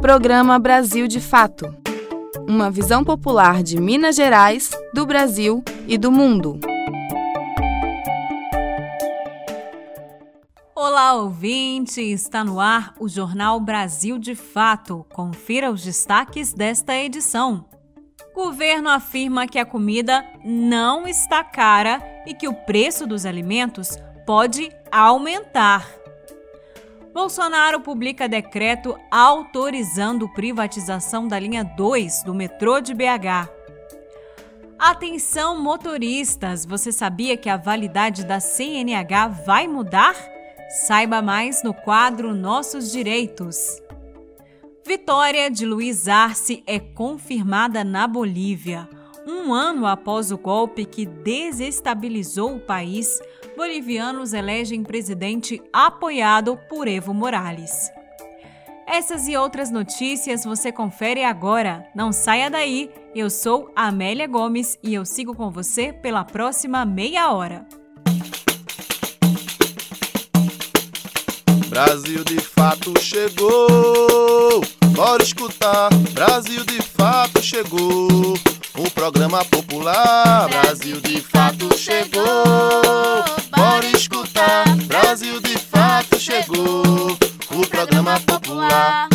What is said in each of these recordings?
Programa Brasil de Fato Uma visão popular de Minas Gerais, do Brasil e do mundo. Olá, ouvinte! Está no ar o Jornal Brasil de Fato. Confira os destaques desta edição. Governo afirma que a comida não está cara e que o preço dos alimentos pode aumentar. Bolsonaro publica decreto autorizando privatização da linha 2 do metrô de BH. Atenção, motoristas! Você sabia que a validade da CNH vai mudar? Saiba mais no quadro Nossos Direitos. Vitória de Luiz Arce é confirmada na Bolívia. Um ano após o golpe que desestabilizou o país, bolivianos elegem presidente apoiado por Evo Morales. Essas e outras notícias você confere agora. Não saia daí. Eu sou Amélia Gomes e eu sigo com você pela próxima meia hora. Brasil de fato chegou. Bora escutar. Brasil de fato chegou. O programa popular. Brasil de fato chegou. Bora escutar. Brasil de fato chegou. O programa popular.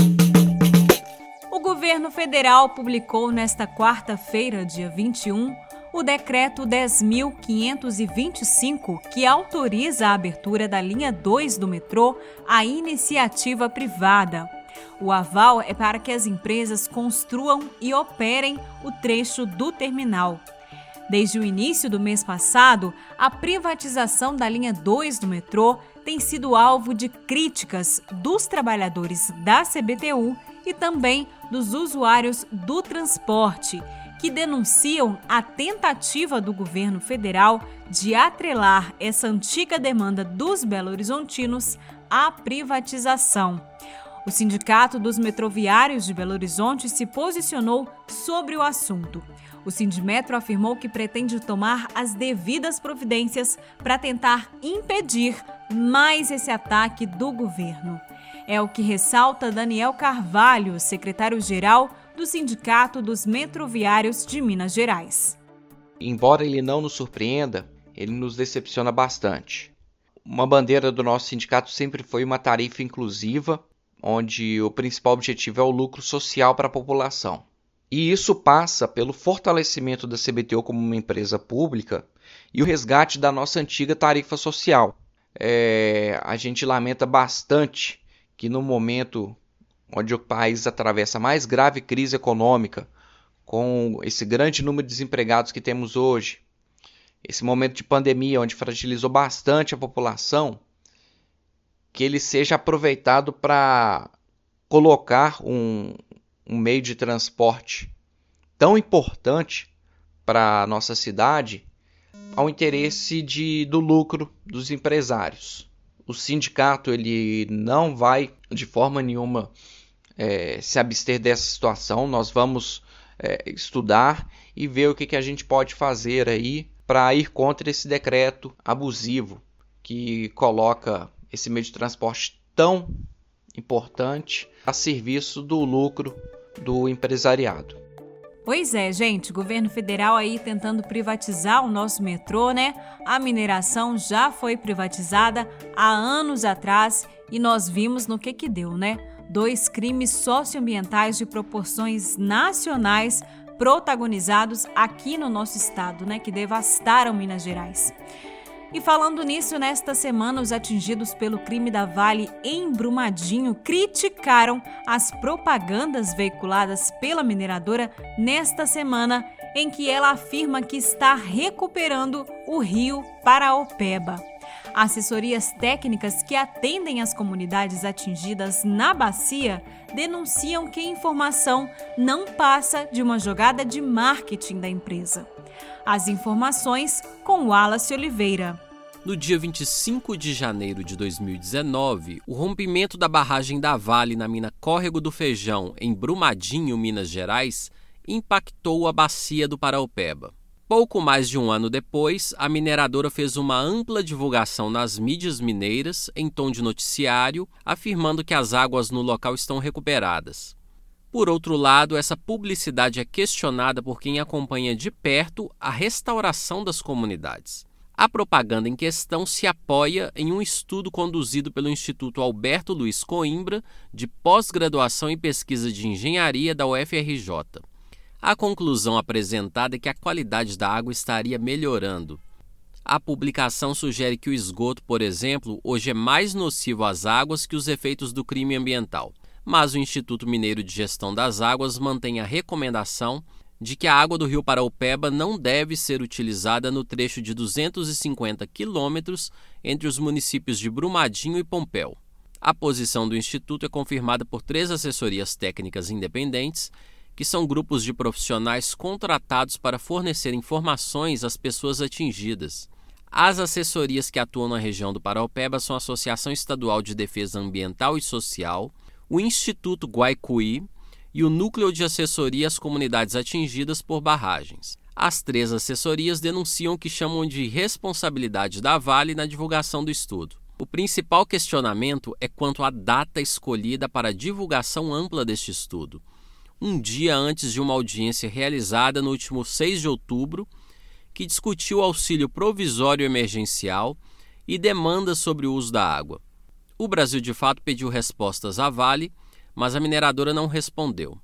O governo federal publicou nesta quarta-feira, dia 21, o decreto 10.525, que autoriza a abertura da linha 2 do metrô à iniciativa privada. O aval é para que as empresas construam e operem o trecho do terminal. Desde o início do mês passado, a privatização da linha 2 do metrô tem sido alvo de críticas dos trabalhadores da CBTU e também dos usuários do transporte que denunciam a tentativa do governo federal de atrelar essa antiga demanda dos belo-horizontinos à privatização. O Sindicato dos Metroviários de Belo Horizonte se posicionou sobre o assunto. O Sindimetro afirmou que pretende tomar as devidas providências para tentar impedir mais esse ataque do governo. É o que ressalta Daniel Carvalho, secretário-geral do Sindicato dos Metroviários de Minas Gerais. Embora ele não nos surpreenda, ele nos decepciona bastante. Uma bandeira do nosso sindicato sempre foi uma tarifa inclusiva, onde o principal objetivo é o lucro social para a população. E isso passa pelo fortalecimento da CBTO como uma empresa pública e o resgate da nossa antiga tarifa social. É, a gente lamenta bastante que no momento onde o país atravessa a mais grave crise econômica, com esse grande número de desempregados que temos hoje, esse momento de pandemia onde fragilizou bastante a população, que ele seja aproveitado para colocar um, um meio de transporte tão importante para a nossa cidade ao interesse de, do lucro dos empresários. O sindicato ele não vai de forma nenhuma é, se abster dessa situação. Nós vamos é, estudar e ver o que, que a gente pode fazer aí para ir contra esse decreto abusivo que coloca esse meio de transporte tão importante a serviço do lucro do empresariado. Pois é, gente, governo federal aí tentando privatizar o nosso metrô, né? A mineração já foi privatizada há anos atrás e nós vimos no que que deu, né? dois crimes socioambientais de proporções nacionais protagonizados aqui no nosso estado, né, que devastaram Minas Gerais. E falando nisso, nesta semana, os atingidos pelo crime da Vale em Brumadinho criticaram as propagandas veiculadas pela mineradora nesta semana, em que ela afirma que está recuperando o rio Paraopeba. Assessorias técnicas que atendem as comunidades atingidas na bacia denunciam que a informação não passa de uma jogada de marketing da empresa. As informações com Wallace Oliveira. No dia 25 de janeiro de 2019, o rompimento da barragem da Vale na mina Córrego do Feijão, em Brumadinho, Minas Gerais, impactou a bacia do Paraupeba. Pouco mais de um ano depois, a mineradora fez uma ampla divulgação nas mídias mineiras, em tom de noticiário, afirmando que as águas no local estão recuperadas. Por outro lado, essa publicidade é questionada por quem acompanha de perto a restauração das comunidades. A propaganda em questão se apoia em um estudo conduzido pelo Instituto Alberto Luiz Coimbra, de pós-graduação em pesquisa de engenharia da UFRJ. A conclusão apresentada é que a qualidade da água estaria melhorando. A publicação sugere que o esgoto, por exemplo, hoje é mais nocivo às águas que os efeitos do crime ambiental. Mas o Instituto Mineiro de Gestão das Águas mantém a recomendação de que a água do rio Paraupeba não deve ser utilizada no trecho de 250 quilômetros entre os municípios de Brumadinho e Pompéu. A posição do Instituto é confirmada por três assessorias técnicas independentes, que são grupos de profissionais contratados para fornecer informações às pessoas atingidas. As assessorias que atuam na região do Paraupeba são a Associação Estadual de Defesa Ambiental e Social, o Instituto Guaicuí, e o Núcleo de Assessoria às Comunidades Atingidas por Barragens. As três assessorias denunciam o que chamam de responsabilidade da Vale na divulgação do estudo. O principal questionamento é quanto à data escolhida para a divulgação ampla deste estudo. Um dia antes de uma audiência realizada no último 6 de outubro, que discutiu auxílio provisório emergencial e demandas sobre o uso da água. O Brasil de fato pediu respostas à Vale mas a mineradora não respondeu.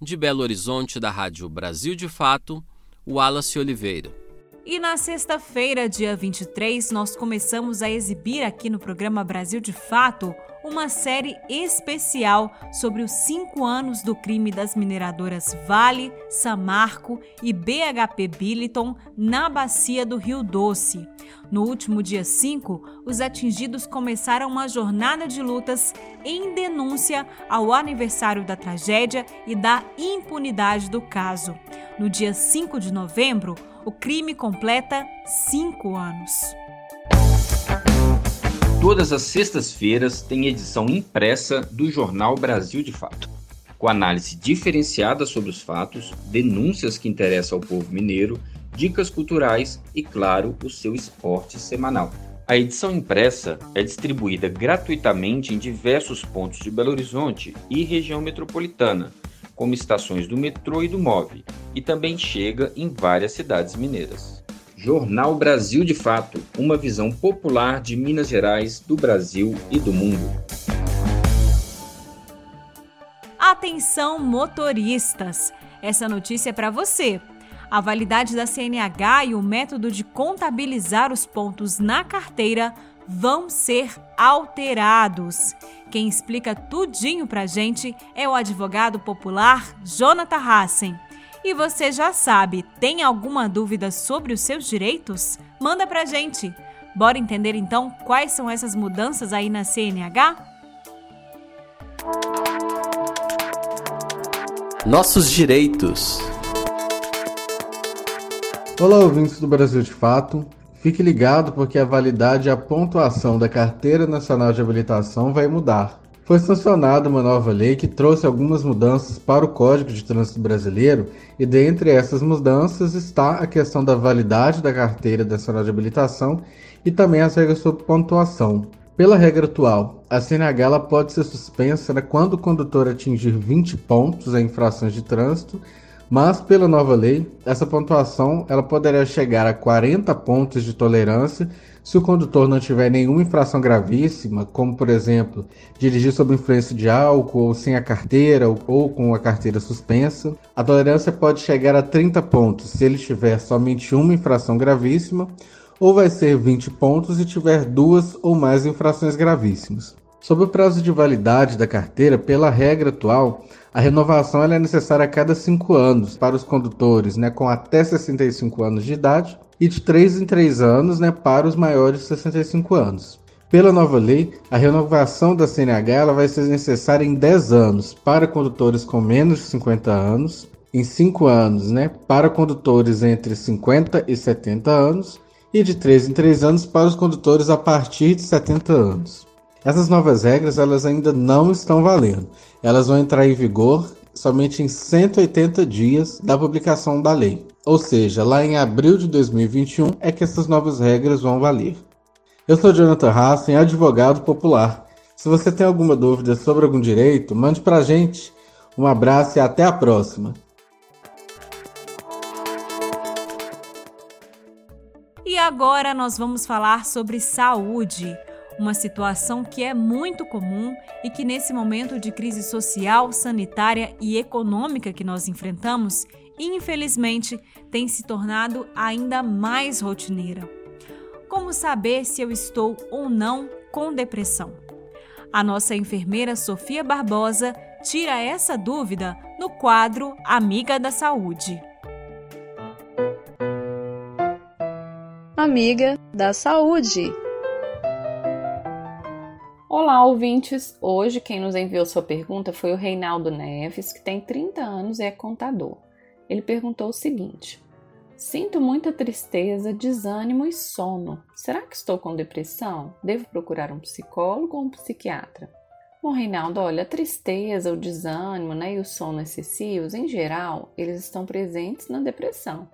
De Belo Horizonte, da Rádio Brasil de Fato, Wallace Oliveira. E na sexta-feira, dia 23, nós começamos a exibir aqui no programa Brasil de Fato uma série especial sobre os cinco anos do crime das mineradoras Vale, Samarco e BHP Billiton na bacia do Rio Doce. No último dia 5, os atingidos começaram uma jornada de lutas em denúncia ao aniversário da tragédia e da impunidade do caso. No dia 5 de novembro, o crime completa cinco anos. Todas as sextas-feiras tem edição impressa do jornal Brasil de Fato, com análise diferenciada sobre os fatos, denúncias que interessam ao povo mineiro, dicas culturais e, claro, o seu esporte semanal. A edição impressa é distribuída gratuitamente em diversos pontos de Belo Horizonte e região metropolitana, como estações do metrô e do MOVE, e também chega em várias cidades mineiras. Jornal Brasil de Fato, uma visão popular de Minas Gerais, do Brasil e do mundo. Atenção motoristas! Essa notícia é para você. A validade da CNH e o método de contabilizar os pontos na carteira vão ser alterados. Quem explica tudinho pra gente é o advogado popular Jonathan Hassen. E você já sabe, tem alguma dúvida sobre os seus direitos? Manda pra gente. Bora entender então quais são essas mudanças aí na CNH? Nossos direitos. Olá, ouvintes do Brasil de Fato. Fique ligado porque a validade e a pontuação da Carteira Nacional de Habilitação vai mudar foi sancionada uma nova lei que trouxe algumas mudanças para o Código de Trânsito Brasileiro, e dentre essas mudanças está a questão da validade da carteira nacional de habilitação e também as regras sobre pontuação. Pela regra atual, a CNH pode ser suspensa quando o condutor atingir 20 pontos em infrações de trânsito, mas pela nova lei, essa pontuação ela poderá chegar a 40 pontos de tolerância se o condutor não tiver nenhuma infração gravíssima, como por exemplo, dirigir sob influência de álcool ou sem a carteira ou com a carteira suspensa, a tolerância pode chegar a 30 pontos se ele tiver somente uma infração gravíssima, ou vai ser 20 pontos se tiver duas ou mais infrações gravíssimas. Sobre o prazo de validade da carteira, pela regra atual, a renovação é necessária a cada 5 anos para os condutores né, com até 65 anos de idade e de 3 em 3 anos né, para os maiores de 65 anos. Pela nova lei, a renovação da CNH vai ser necessária em 10 anos para condutores com menos de 50 anos, em 5 anos né, para condutores entre 50 e 70 anos e de 3 em 3 anos para os condutores a partir de 70 anos. Essas novas regras elas ainda não estão valendo. Elas vão entrar em vigor somente em 180 dias da publicação da lei. Ou seja, lá em abril de 2021 é que essas novas regras vão valer. Eu sou Jonathan Hassen, advogado popular. Se você tem alguma dúvida sobre algum direito, mande para a gente. Um abraço e até a próxima. E agora nós vamos falar sobre saúde, uma situação que é muito comum e que nesse momento de crise social, sanitária e econômica que nós enfrentamos, infelizmente, tem se tornado ainda mais rotineira. Como saber se eu estou ou não com depressão? A nossa enfermeira Sofia Barbosa tira essa dúvida no quadro Amiga da Saúde. Amiga da Saúde. Olá, ouvintes! Hoje quem nos enviou sua pergunta foi o Reinaldo Neves, que tem 30 anos e é contador. Ele perguntou o seguinte: Sinto muita tristeza, desânimo e sono. Será que estou com depressão? Devo procurar um psicólogo ou um psiquiatra? Bom, Reinaldo, olha, a tristeza, o desânimo né, e o sono excessivos, em geral, eles estão presentes na depressão.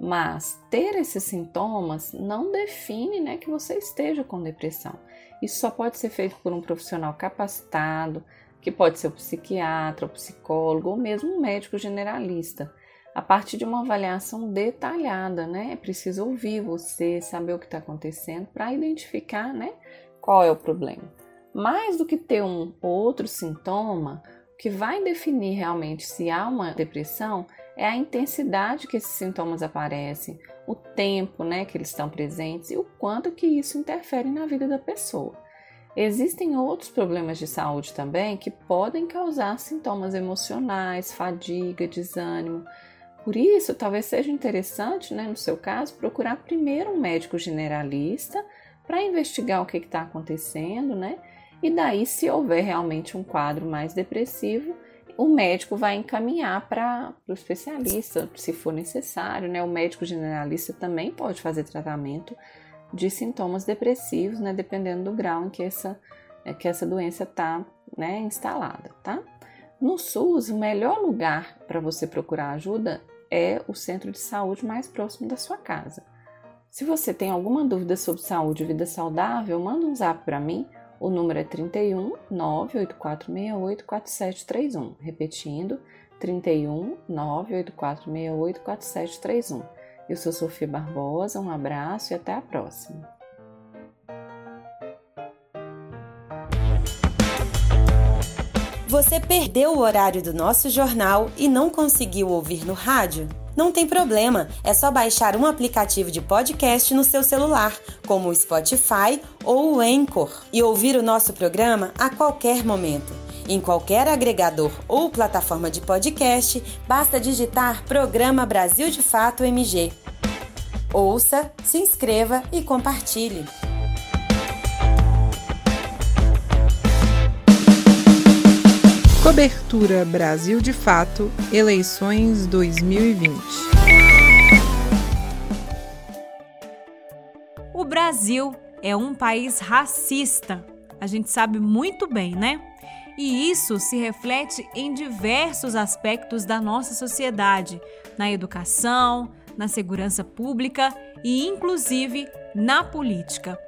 Mas ter esses sintomas não define né, que você esteja com depressão. Isso só pode ser feito por um profissional capacitado, que pode ser o psiquiatra, o psicólogo ou mesmo um médico generalista a partir de uma avaliação detalhada, né? É preciso ouvir você, saber o que está acontecendo para identificar, né? Qual é o problema. Mais do que ter um outro sintoma, o que vai definir realmente se há uma depressão é a intensidade que esses sintomas aparecem, o tempo, né, que eles estão presentes e o quanto que isso interfere na vida da pessoa. Existem outros problemas de saúde também que podem causar sintomas emocionais, fadiga, desânimo, por isso, talvez seja interessante, né, no seu caso, procurar primeiro um médico generalista para investigar o que está acontecendo, né? E daí, se houver realmente um quadro mais depressivo, o médico vai encaminhar para o especialista, se for necessário, né? O médico generalista também pode fazer tratamento de sintomas depressivos, né? Dependendo do grau em que essa, é, que essa doença está né, instalada, tá? No SUS, o melhor lugar para você procurar ajuda é o centro de saúde mais próximo da sua casa. Se você tem alguma dúvida sobre saúde e vida saudável, manda um zap para mim. O número é 31 98468 4731. Repetindo, 31 98468 4731. Eu sou Sofia Barbosa, um abraço e até a próxima. Você perdeu o horário do nosso jornal e não conseguiu ouvir no rádio? Não tem problema, é só baixar um aplicativo de podcast no seu celular, como o Spotify ou o Anchor, e ouvir o nosso programa a qualquer momento. Em qualquer agregador ou plataforma de podcast, basta digitar Programa Brasil de Fato MG. Ouça, se inscreva e compartilhe. Cobertura Brasil de Fato, eleições 2020. O Brasil é um país racista. A gente sabe muito bem, né? E isso se reflete em diversos aspectos da nossa sociedade, na educação, na segurança pública e, inclusive, na política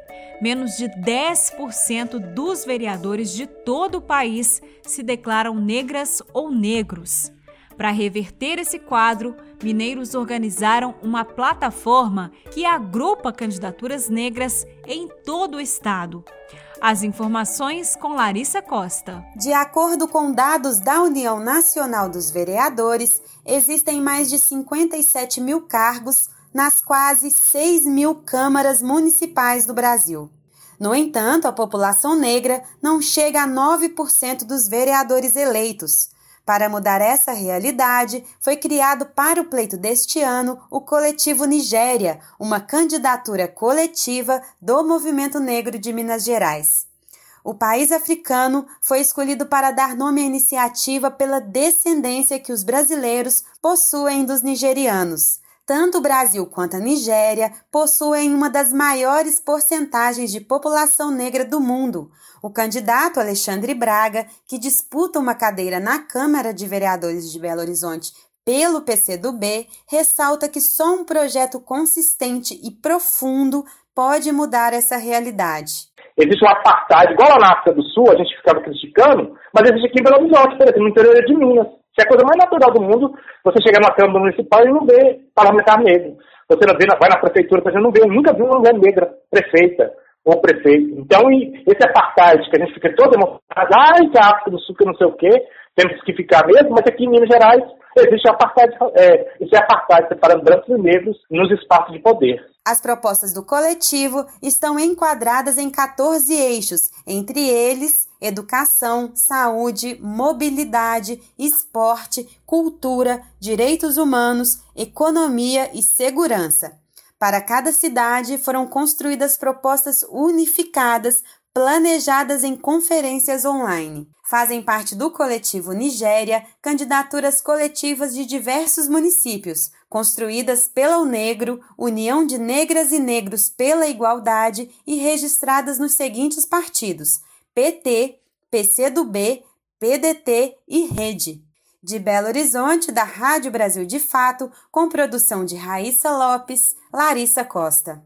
menos de 10% dos vereadores de todo o país se declaram negras ou negros. Para reverter esse quadro, mineiros organizaram uma plataforma que agrupa candidaturas negras em todo o estado. As informações com Larissa Costa. De acordo com dados da União Nacional dos Vereadores, existem mais de 57 mil cargos nas quase 6 mil câmaras municipais do Brasil. No entanto, a população negra não chega a 9% dos vereadores eleitos. Para mudar essa realidade, foi criado para o pleito deste ano o Coletivo Nigéria, uma candidatura coletiva do Movimento Negro de Minas Gerais. O país africano foi escolhido para dar nome à iniciativa pela descendência que os brasileiros possuem dos nigerianos. Tanto o Brasil quanto a Nigéria possuem uma das maiores porcentagens de população negra do mundo. O candidato Alexandre Braga, que disputa uma cadeira na Câmara de Vereadores de Belo Horizonte pelo PCdoB, ressalta que só um projeto consistente e profundo pode mudar essa realidade. existe uma apartheid, igual na África do Sul, a gente ficava criticando, mas existe aqui em Belo Horizonte, por exemplo, no interior de Minas. Que é a coisa mais natural do mundo, você chegar na Câmara Municipal e não vê parlamentar negro. Você não vê, vai na prefeitura, você não vê, nunca viu uma mulher negra prefeita ou prefeito. Então, esse apartheid que a gente fica todo emocionado, ai, que África do Sul que não sei o quê, temos que ficar mesmo, mas aqui em Minas Gerais existe apartheid, é, esse apartheid separando brancos e negros nos espaços de poder. As propostas do coletivo estão enquadradas em 14 eixos, entre eles educação, saúde, mobilidade, esporte, cultura, direitos humanos, economia e segurança. Para cada cidade foram construídas propostas unificadas planejadas em conferências online. Fazem parte do coletivo Nigéria candidaturas coletivas de diversos municípios, construídas pela Unegro, União de Negras e Negros pela Igualdade e registradas nos seguintes partidos: PT, PCdoB, PDT e Rede. De Belo Horizonte, da Rádio Brasil de Fato, com produção de Raíssa Lopes, Larissa Costa.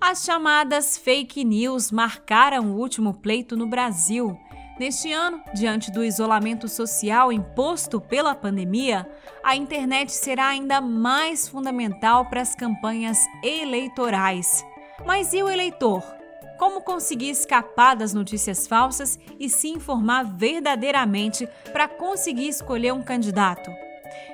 As chamadas fake news marcaram o último pleito no Brasil. Neste ano, diante do isolamento social imposto pela pandemia, a internet será ainda mais fundamental para as campanhas eleitorais. Mas e o eleitor? Como conseguir escapar das notícias falsas e se informar verdadeiramente para conseguir escolher um candidato?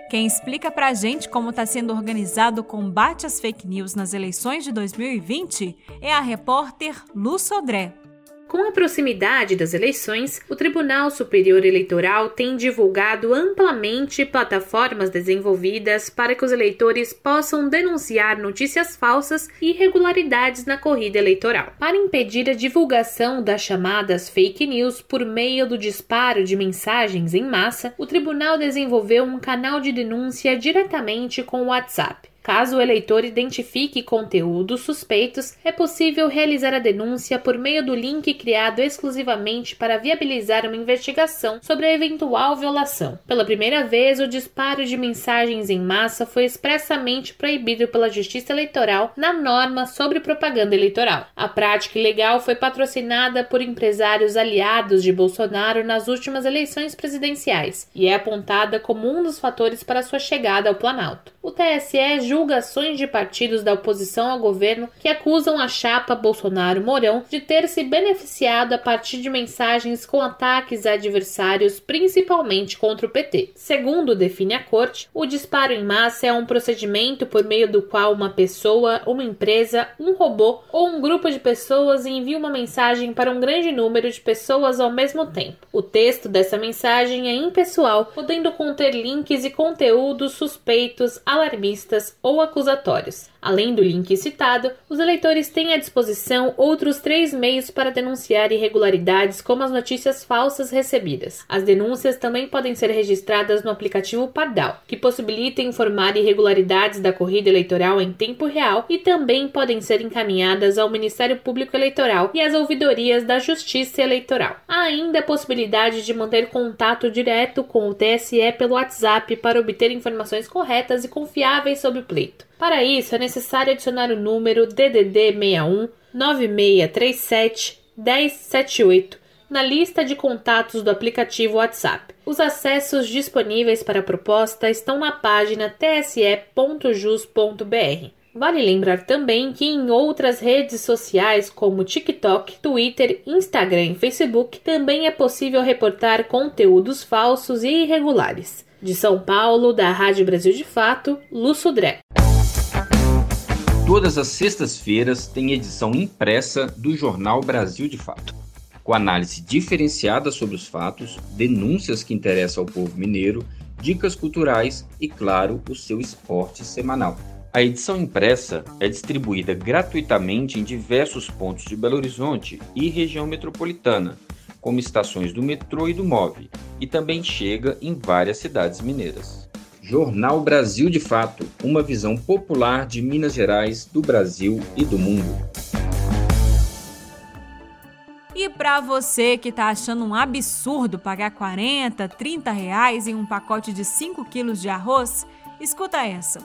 Quem explica pra gente como está sendo organizado o combate às fake news nas eleições de 2020 é a repórter Lu Sodré. Com a proximidade das eleições, o Tribunal Superior Eleitoral tem divulgado amplamente plataformas desenvolvidas para que os eleitores possam denunciar notícias falsas e irregularidades na corrida eleitoral. Para impedir a divulgação das chamadas fake news por meio do disparo de mensagens em massa, o tribunal desenvolveu um canal de denúncia diretamente com o WhatsApp. Caso o eleitor identifique conteúdos suspeitos, é possível realizar a denúncia por meio do link criado exclusivamente para viabilizar uma investigação sobre a eventual violação. Pela primeira vez, o disparo de mensagens em massa foi expressamente proibido pela Justiça Eleitoral na norma sobre propaganda eleitoral. A prática ilegal foi patrocinada por empresários aliados de Bolsonaro nas últimas eleições presidenciais e é apontada como um dos fatores para sua chegada ao Planalto. O TSE julgações de partidos da oposição ao governo que acusam a chapa Bolsonaro-Mourão de ter se beneficiado a partir de mensagens com ataques a adversários, principalmente contra o PT. Segundo define a corte, o disparo em massa é um procedimento por meio do qual uma pessoa, uma empresa, um robô ou um grupo de pessoas envia uma mensagem para um grande número de pessoas ao mesmo tempo. O texto dessa mensagem é impessoal, podendo conter links e conteúdos suspeitos, alarmistas ou acusatórios. Além do link citado, os eleitores têm à disposição outros três meios para denunciar irregularidades, como as notícias falsas recebidas. As denúncias também podem ser registradas no aplicativo Pardal, que possibilita informar irregularidades da corrida eleitoral em tempo real e também podem ser encaminhadas ao Ministério Público Eleitoral e às ouvidorias da Justiça Eleitoral. Há ainda a possibilidade de manter contato direto com o TSE pelo WhatsApp para obter informações corretas e confiáveis sobre o pleito. Para isso, é necessário adicionar o número DDD 61 9637 1078 na lista de contatos do aplicativo WhatsApp. Os acessos disponíveis para a proposta estão na página tse.jus.br. Vale lembrar também que em outras redes sociais como TikTok, Twitter, Instagram e Facebook também é possível reportar conteúdos falsos e irregulares. De São Paulo, da Rádio Brasil de Fato, Lu Sudré. Todas as sextas-feiras tem edição impressa do jornal Brasil de Fato, com análise diferenciada sobre os fatos, denúncias que interessam ao povo mineiro, dicas culturais e, claro, o seu esporte semanal. A edição impressa é distribuída gratuitamente em diversos pontos de Belo Horizonte e região metropolitana, como estações do metrô e do MOVE, e também chega em várias cidades mineiras. Jornal Brasil de Fato, uma visão popular de Minas Gerais, do Brasil e do mundo. E para você que está achando um absurdo pagar 40, 30 reais em um pacote de 5 quilos de arroz, escuta essa.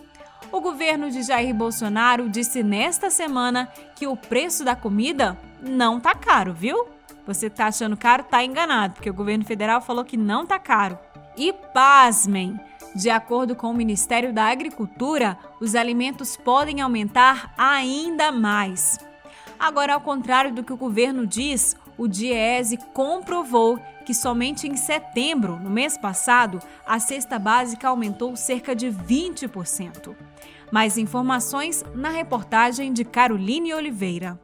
O governo de Jair Bolsonaro disse nesta semana que o preço da comida não tá caro, viu? Você tá achando caro, tá enganado, porque o governo federal falou que não tá caro. E pasmem, de acordo com o Ministério da Agricultura, os alimentos podem aumentar ainda mais. Agora, ao contrário do que o governo diz, o Diese comprovou que somente em setembro, no mês passado, a cesta básica aumentou cerca de 20%. Mais informações na reportagem de Caroline Oliveira.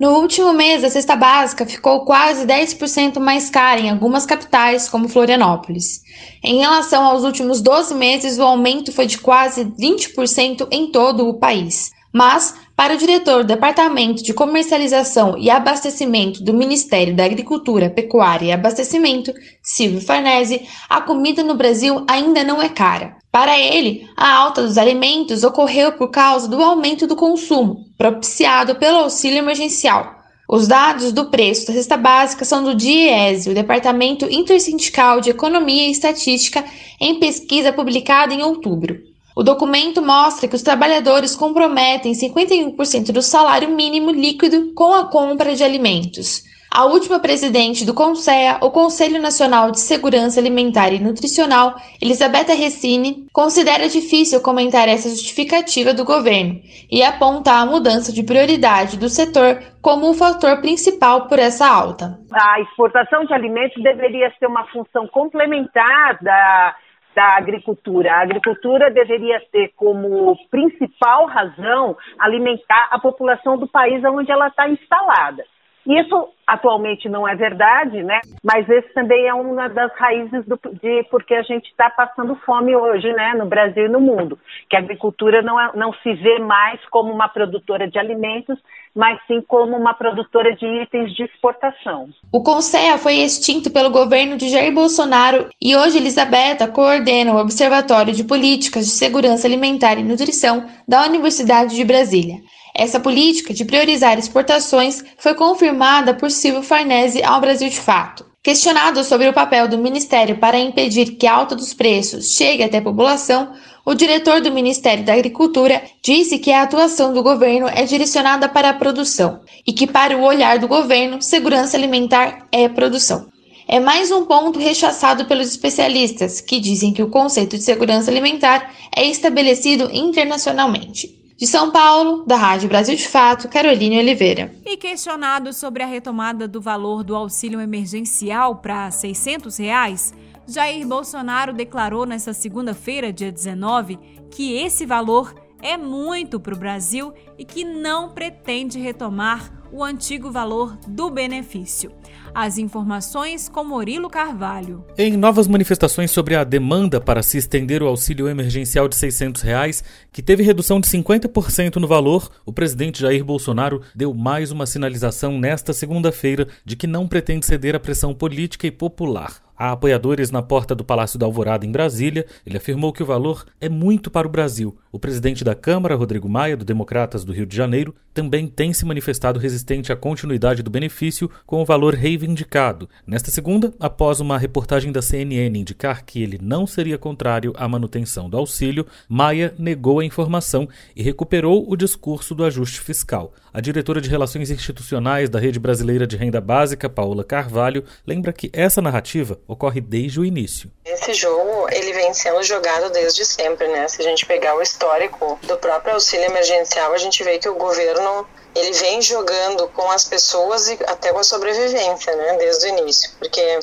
No último mês, a cesta básica ficou quase 10% mais cara em algumas capitais, como Florianópolis. Em relação aos últimos 12 meses, o aumento foi de quase 20% em todo o país. Mas, para o diretor do Departamento de Comercialização e Abastecimento do Ministério da Agricultura, Pecuária e Abastecimento, Silvio Farnese, a comida no Brasil ainda não é cara. Para ele, a alta dos alimentos ocorreu por causa do aumento do consumo, propiciado pelo auxílio emergencial. Os dados do preço da cesta básica são do DIESE, o Departamento Intersindical de Economia e Estatística, em pesquisa publicada em outubro. O documento mostra que os trabalhadores comprometem 51% do salário mínimo líquido com a compra de alimentos. A última presidente do CONSEA, o Conselho Nacional de Segurança Alimentar e Nutricional, Elisabetta Recine, considera difícil comentar essa justificativa do governo e aponta a mudança de prioridade do setor como o fator principal por essa alta. A exportação de alimentos deveria ser uma função complementar da da agricultura. A agricultura deveria ter como principal razão alimentar a população do país onde ela está instalada. Isso atualmente não é verdade, né? Mas esse também é uma das raízes do, de porque a gente está passando fome hoje, né? No Brasil e no mundo, que a agricultura não, é, não se vê mais como uma produtora de alimentos, mas sim como uma produtora de itens de exportação. O Conselho foi extinto pelo governo de Jair Bolsonaro e hoje Elisabetta coordena o Observatório de Políticas de Segurança Alimentar e Nutrição da Universidade de Brasília. Essa política de priorizar exportações foi confirmada por Silvio Farnese ao Brasil de Fato. Questionado sobre o papel do Ministério para impedir que a alta dos preços chegue até a população, o diretor do Ministério da Agricultura disse que a atuação do governo é direcionada para a produção e que, para o olhar do governo, segurança alimentar é produção. É mais um ponto rechaçado pelos especialistas, que dizem que o conceito de segurança alimentar é estabelecido internacionalmente. De São Paulo, da Rádio Brasil de Fato, Caroline Oliveira. E questionado sobre a retomada do valor do auxílio emergencial para 600 reais, Jair Bolsonaro declarou nesta segunda-feira, dia 19, que esse valor é muito para o Brasil e que não pretende retomar o antigo valor do benefício. As informações com Murilo Carvalho. Em novas manifestações sobre a demanda para se estender o auxílio emergencial de 600 reais, que teve redução de 50% no valor, o presidente Jair Bolsonaro deu mais uma sinalização nesta segunda-feira de que não pretende ceder à pressão política e popular. Há apoiadores na porta do Palácio da Alvorada, em Brasília. Ele afirmou que o valor é muito para o Brasil. O presidente da Câmara, Rodrigo Maia, do Democratas do Rio de Janeiro, também tem se manifestado resistente à continuidade do benefício com o valor reivindicado. Nesta segunda, após uma reportagem da CNN indicar que ele não seria contrário à manutenção do auxílio, Maia negou a informação e recuperou o discurso do ajuste fiscal. A diretora de Relações Institucionais da Rede Brasileira de Renda Básica, Paula Carvalho, lembra que essa narrativa ocorre desde o início. Esse jogo, ele vem sendo jogado desde sempre, né? Se a gente pegar o histórico do próprio auxílio emergencial, a gente vê que o governo ele vem jogando com as pessoas e até com a sobrevivência, né, desde o início, porque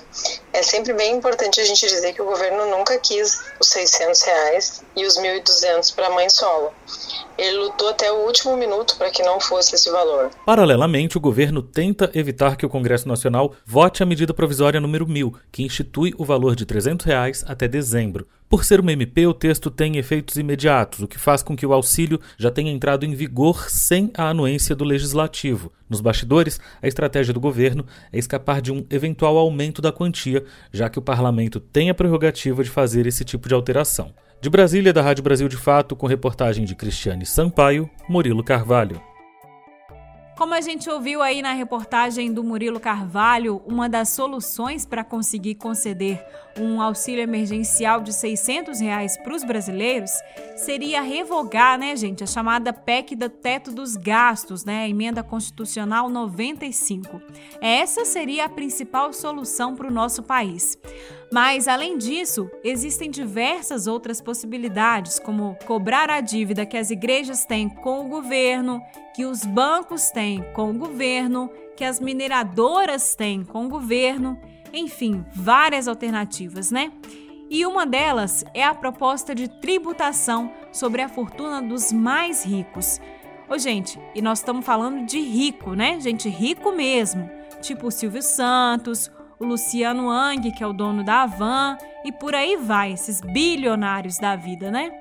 é sempre bem importante a gente dizer que o governo nunca quis os 600 reais e os 1.200 para mãe solo. Ele lutou até o último minuto para que não fosse esse valor. Paralelamente, o governo tenta evitar que o Congresso Nacional vote a medida provisória número 1000, que institui o valor de 300 reais até dezembro. Por ser uma MP, o texto tem efeitos imediatos, o que faz com que o auxílio já tenha entrado em vigor sem a anuência do legislativo. Nos bastidores, a estratégia do governo é escapar de um eventual aumento da quantia, já que o parlamento tem a prerrogativa de fazer esse tipo de alteração. De Brasília, da Rádio Brasil de Fato, com reportagem de Cristiane Sampaio, Murilo Carvalho. Como a gente ouviu aí na reportagem do Murilo Carvalho, uma das soluções para conseguir conceder um auxílio emergencial de 600 reais para os brasileiros seria revogar, né, gente, a chamada PEC do teto dos gastos, né, emenda constitucional 95. Essa seria a principal solução para o nosso país. Mas, além disso, existem diversas outras possibilidades, como cobrar a dívida que as igrejas têm com o governo, que os bancos têm com o governo, que as mineradoras têm com o governo, enfim, várias alternativas, né? E uma delas é a proposta de tributação sobre a fortuna dos mais ricos. Ô, gente, e nós estamos falando de rico, né? Gente rico mesmo, tipo Silvio Santos, o Luciano Ang, que é o dono da Avan, e por aí vai, esses bilionários da vida, né?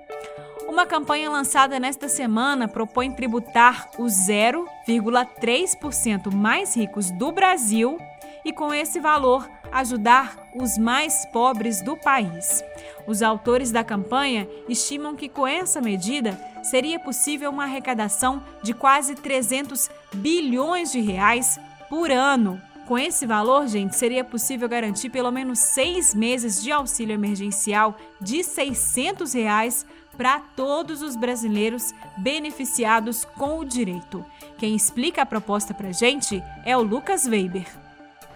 Uma campanha lançada nesta semana propõe tributar os 0,3% mais ricos do Brasil e, com esse valor, ajudar os mais pobres do país. Os autores da campanha estimam que com essa medida seria possível uma arrecadação de quase 300 bilhões de reais por ano com esse valor, gente, seria possível garantir pelo menos seis meses de auxílio emergencial de 600 reais para todos os brasileiros beneficiados com o direito. Quem explica a proposta para gente é o Lucas Weber.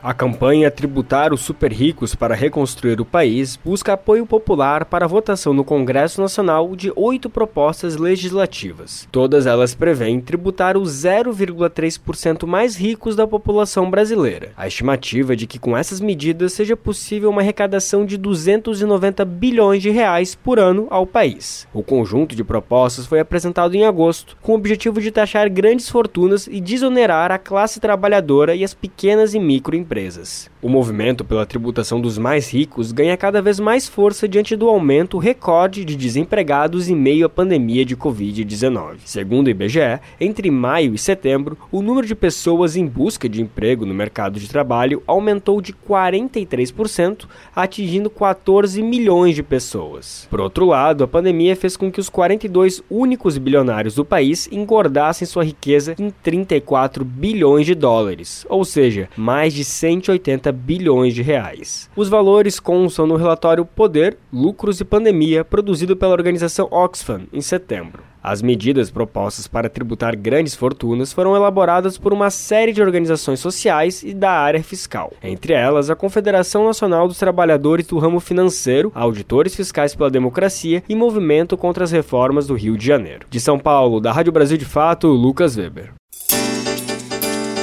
A campanha Tributar os Super Ricos para Reconstruir o País busca apoio popular para a votação no Congresso Nacional de oito propostas legislativas. Todas elas prevêem tributar os 0,3% mais ricos da população brasileira. A estimativa é de que com essas medidas seja possível uma arrecadação de 290 bilhões de reais por ano ao país. O conjunto de propostas foi apresentado em agosto, com o objetivo de taxar grandes fortunas e desonerar a classe trabalhadora e as pequenas e microempresas empresas. O movimento pela tributação dos mais ricos ganha cada vez mais força diante do aumento recorde de desempregados em meio à pandemia de Covid-19. Segundo o IBGE, entre maio e setembro, o número de pessoas em busca de emprego no mercado de trabalho aumentou de 43%, atingindo 14 milhões de pessoas. Por outro lado, a pandemia fez com que os 42 únicos bilionários do país engordassem sua riqueza em 34 bilhões de dólares, ou seja, mais de 180 bilhões de reais. Os valores constam no relatório Poder, Lucros e Pandemia, produzido pela organização Oxfam em setembro. As medidas propostas para tributar grandes fortunas foram elaboradas por uma série de organizações sociais e da área fiscal, entre elas a Confederação Nacional dos Trabalhadores do Ramo Financeiro, Auditores Fiscais pela Democracia e Movimento contra as Reformas do Rio de Janeiro. De São Paulo, da Rádio Brasil de Fato, Lucas Weber.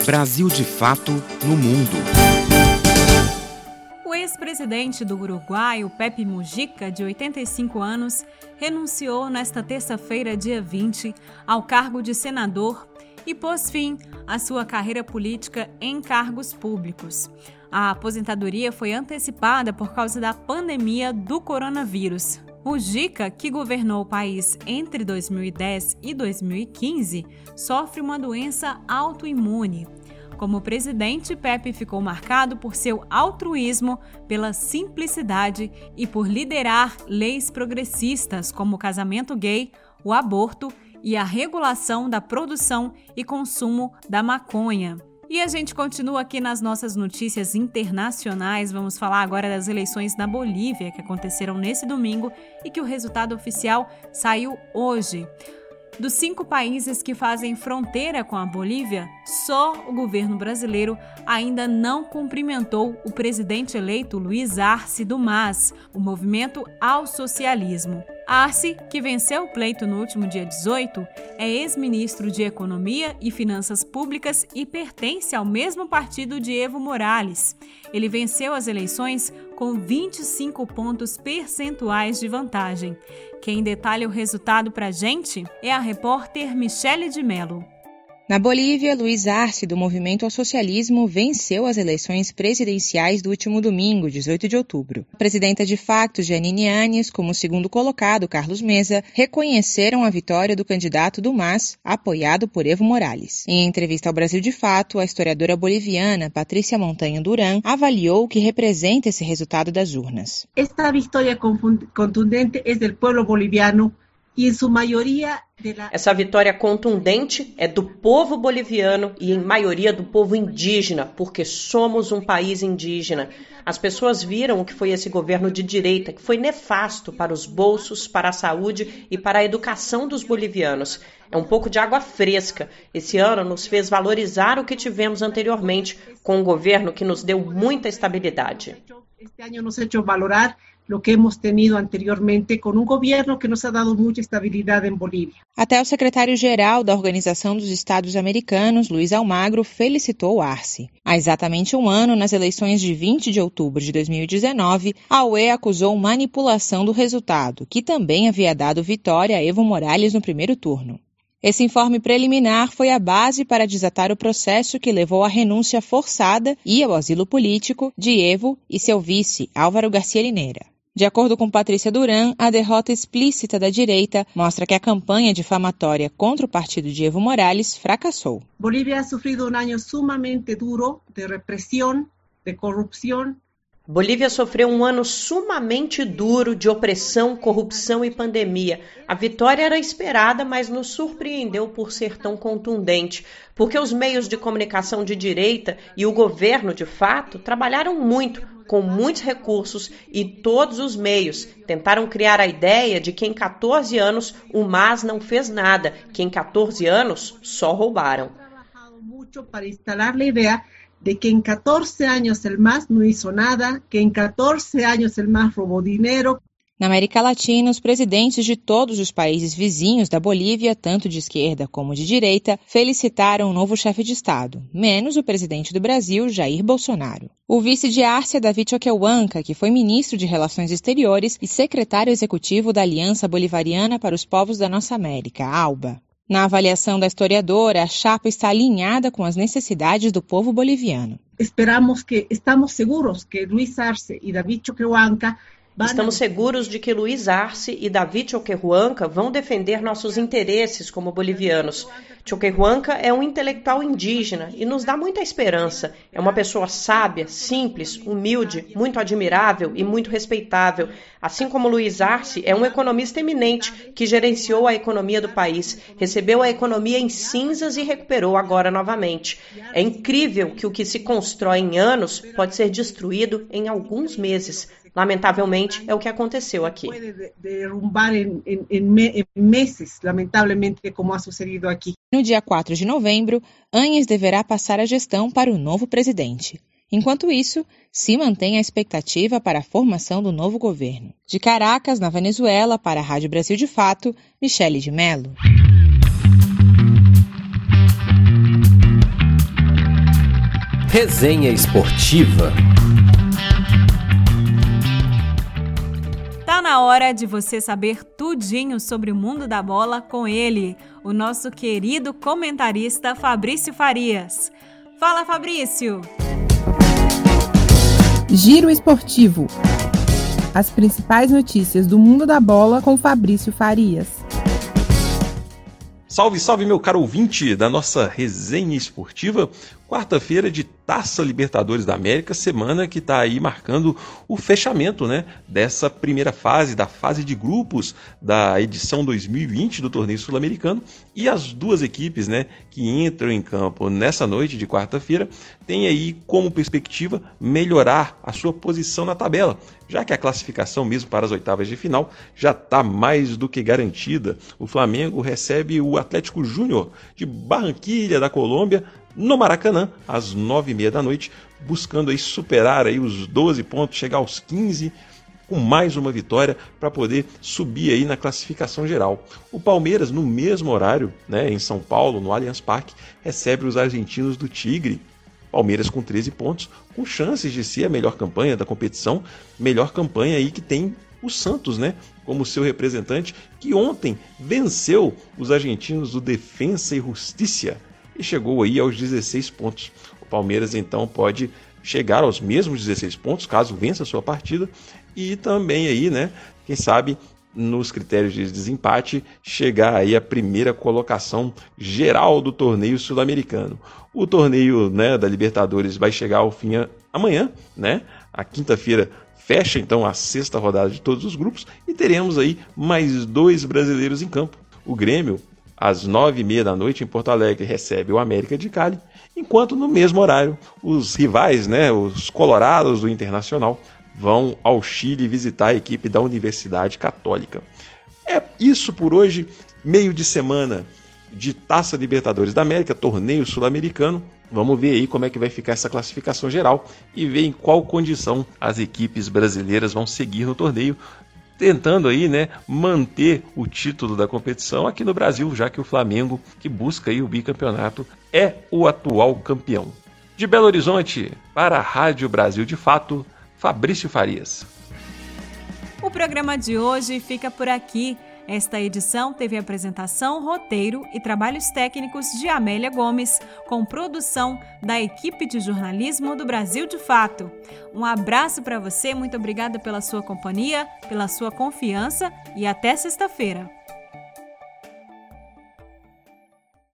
Brasil de Fato no Mundo. Ex-presidente do Uruguai, o Pepe Mujica, de 85 anos, renunciou nesta terça-feira, dia 20, ao cargo de senador e pôs fim à sua carreira política em cargos públicos. A aposentadoria foi antecipada por causa da pandemia do coronavírus. Mujica, que governou o país entre 2010 e 2015, sofre uma doença autoimune. Como presidente, Pepe ficou marcado por seu altruísmo, pela simplicidade e por liderar leis progressistas como o casamento gay, o aborto e a regulação da produção e consumo da maconha. E a gente continua aqui nas nossas notícias internacionais. Vamos falar agora das eleições na Bolívia que aconteceram nesse domingo e que o resultado oficial saiu hoje. Dos cinco países que fazem fronteira com a Bolívia, só o governo brasileiro ainda não cumprimentou o presidente eleito Luiz Arce do MAS, o Movimento ao Socialismo. Arce, que venceu o pleito no último dia 18, é ex-ministro de Economia e Finanças Públicas e pertence ao mesmo partido de Evo Morales. Ele venceu as eleições com 25 pontos percentuais de vantagem. Quem detalha o resultado para gente é a repórter Michele de Mello. Na Bolívia, Luiz Arce, do Movimento ao Socialismo, venceu as eleições presidenciais do último domingo, 18 de outubro. A presidenta de facto, Janine Anes, como segundo colocado, Carlos Mesa, reconheceram a vitória do candidato do MAS, apoiado por Evo Morales. Em entrevista ao Brasil de Fato, a historiadora boliviana Patrícia Montanha Duran avaliou o que representa esse resultado das urnas. Esta vitória contundente é do povo boliviano essa vitória contundente é do povo boliviano e, em maioria, do povo indígena, porque somos um país indígena. As pessoas viram o que foi esse governo de direita, que foi nefasto para os bolsos, para a saúde e para a educação dos bolivianos. É um pouco de água fresca. Esse ano nos fez valorizar o que tivemos anteriormente, com um governo que nos deu muita estabilidade. Este ano nos hecho valorar lo que hemos tenido anteriormente con un gobierno que nos ha dado mucha estabilidad en Bolivia. Até o secretário-geral da Organização dos Estados Americanos, Luiz Almagro, felicitou o Arce. Há exatamente um ano, nas eleições de 20 de outubro de 2019, a UE acusou manipulação do resultado, que também havia dado vitória a Evo Morales no primeiro turno. Esse informe preliminar foi a base para desatar o processo que levou à renúncia forçada e ao asilo político de Evo e seu vice, Álvaro Garcia Lineira. De acordo com Patrícia Duran, a derrota explícita da direita mostra que a campanha difamatória contra o partido de Evo Morales fracassou. Bolívia ha sofrido um ano sumamente duro de repressão, de corrupção Bolívia sofreu um ano sumamente duro de opressão, corrupção e pandemia. A vitória era esperada, mas nos surpreendeu por ser tão contundente, porque os meios de comunicação de direita e o governo, de fato, trabalharam muito com muitos recursos e todos os meios. Tentaram criar a ideia de que em 14 anos o MAS não fez nada, que em 14 anos só roubaram. para instalar a ideia de que em 14 anos o MAS não hizo nada, que em 14 anos o MAS roubou dinheiro, na América Latina, os presidentes de todos os países vizinhos da Bolívia, tanto de esquerda como de direita, felicitaram o novo chefe de Estado, menos o presidente do Brasil, Jair Bolsonaro. O vice de Árcia, David Choquehuanca, que foi ministro de Relações Exteriores e secretário executivo da Aliança Bolivariana para os Povos da Nossa América, ALBA. Na avaliação da historiadora, a chapa está alinhada com as necessidades do povo boliviano. Esperamos que, estamos seguros que Luiz Arce e David Choquehuanca Estamos seguros de que Luiz Arce e David Choquehuanca vão defender nossos interesses como bolivianos. Choquehuanca é um intelectual indígena e nos dá muita esperança. É uma pessoa sábia, simples, humilde, muito admirável e muito respeitável. Assim como Luiz Arce é um economista eminente que gerenciou a economia do país, recebeu a economia em cinzas e recuperou agora novamente. É incrível que o que se constrói em anos pode ser destruído em alguns meses. Lamentavelmente, é o que aconteceu aqui. Derrumbar em, em, em meses, lamentavelmente, como ha sucedido aqui. No dia 4 de novembro, Anhes deverá passar a gestão para o novo presidente. Enquanto isso, se mantém a expectativa para a formação do novo governo. De Caracas, na Venezuela, para a Rádio Brasil de Fato, Michele de Mello. Resenha Esportiva. Na hora de você saber tudinho sobre o mundo da bola com ele, o nosso querido comentarista Fabrício Farias. Fala, Fabrício! Giro Esportivo. As principais notícias do mundo da bola com Fabrício Farias. Salve, salve, meu caro ouvinte da nossa resenha esportiva. Quarta-feira de Taça Libertadores da América, semana que está aí marcando o fechamento né, dessa primeira fase, da fase de grupos da edição 2020 do torneio sul-americano. E as duas equipes né, que entram em campo nessa noite de quarta-feira têm aí como perspectiva melhorar a sua posição na tabela, já que a classificação mesmo para as oitavas de final já está mais do que garantida. O Flamengo recebe o Atlético Júnior de Barranquilha, da Colômbia, no Maracanã, às nove e meia da noite, buscando aí superar aí os 12 pontos, chegar aos 15 com mais uma vitória para poder subir aí na classificação geral. O Palmeiras, no mesmo horário, né, em São Paulo, no Allianz Parque, recebe os argentinos do Tigre. Palmeiras com 13 pontos, com chances de ser a melhor campanha da competição, melhor campanha aí que tem o Santos, né, como seu representante, que ontem venceu os argentinos do Defensa e Justiça e chegou aí aos 16 pontos. O Palmeiras então pode chegar aos mesmos 16 pontos caso vença a sua partida e também aí, né, quem sabe nos critérios de desempate chegar aí a primeira colocação geral do torneio sul-americano. O torneio, né, da Libertadores vai chegar ao fim amanhã, né? A quinta-feira Fecha então a sexta rodada de todos os grupos e teremos aí mais dois brasileiros em campo. O Grêmio, às nove e meia da noite em Porto Alegre, recebe o América de Cali, enquanto no mesmo horário os rivais, né, os colorados do Internacional, vão ao Chile visitar a equipe da Universidade Católica. É isso por hoje, meio de semana de Taça Libertadores da América, torneio sul-americano. Vamos ver aí como é que vai ficar essa classificação geral e ver em qual condição as equipes brasileiras vão seguir no torneio, tentando aí, né, manter o título da competição aqui no Brasil, já que o Flamengo, que busca aí o bicampeonato, é o atual campeão. De Belo Horizonte para a Rádio Brasil de Fato, Fabrício Farias. O programa de hoje fica por aqui. Esta edição teve apresentação, roteiro e trabalhos técnicos de Amélia Gomes, com produção da equipe de jornalismo do Brasil de Fato. Um abraço para você, muito obrigada pela sua companhia, pela sua confiança e até sexta-feira.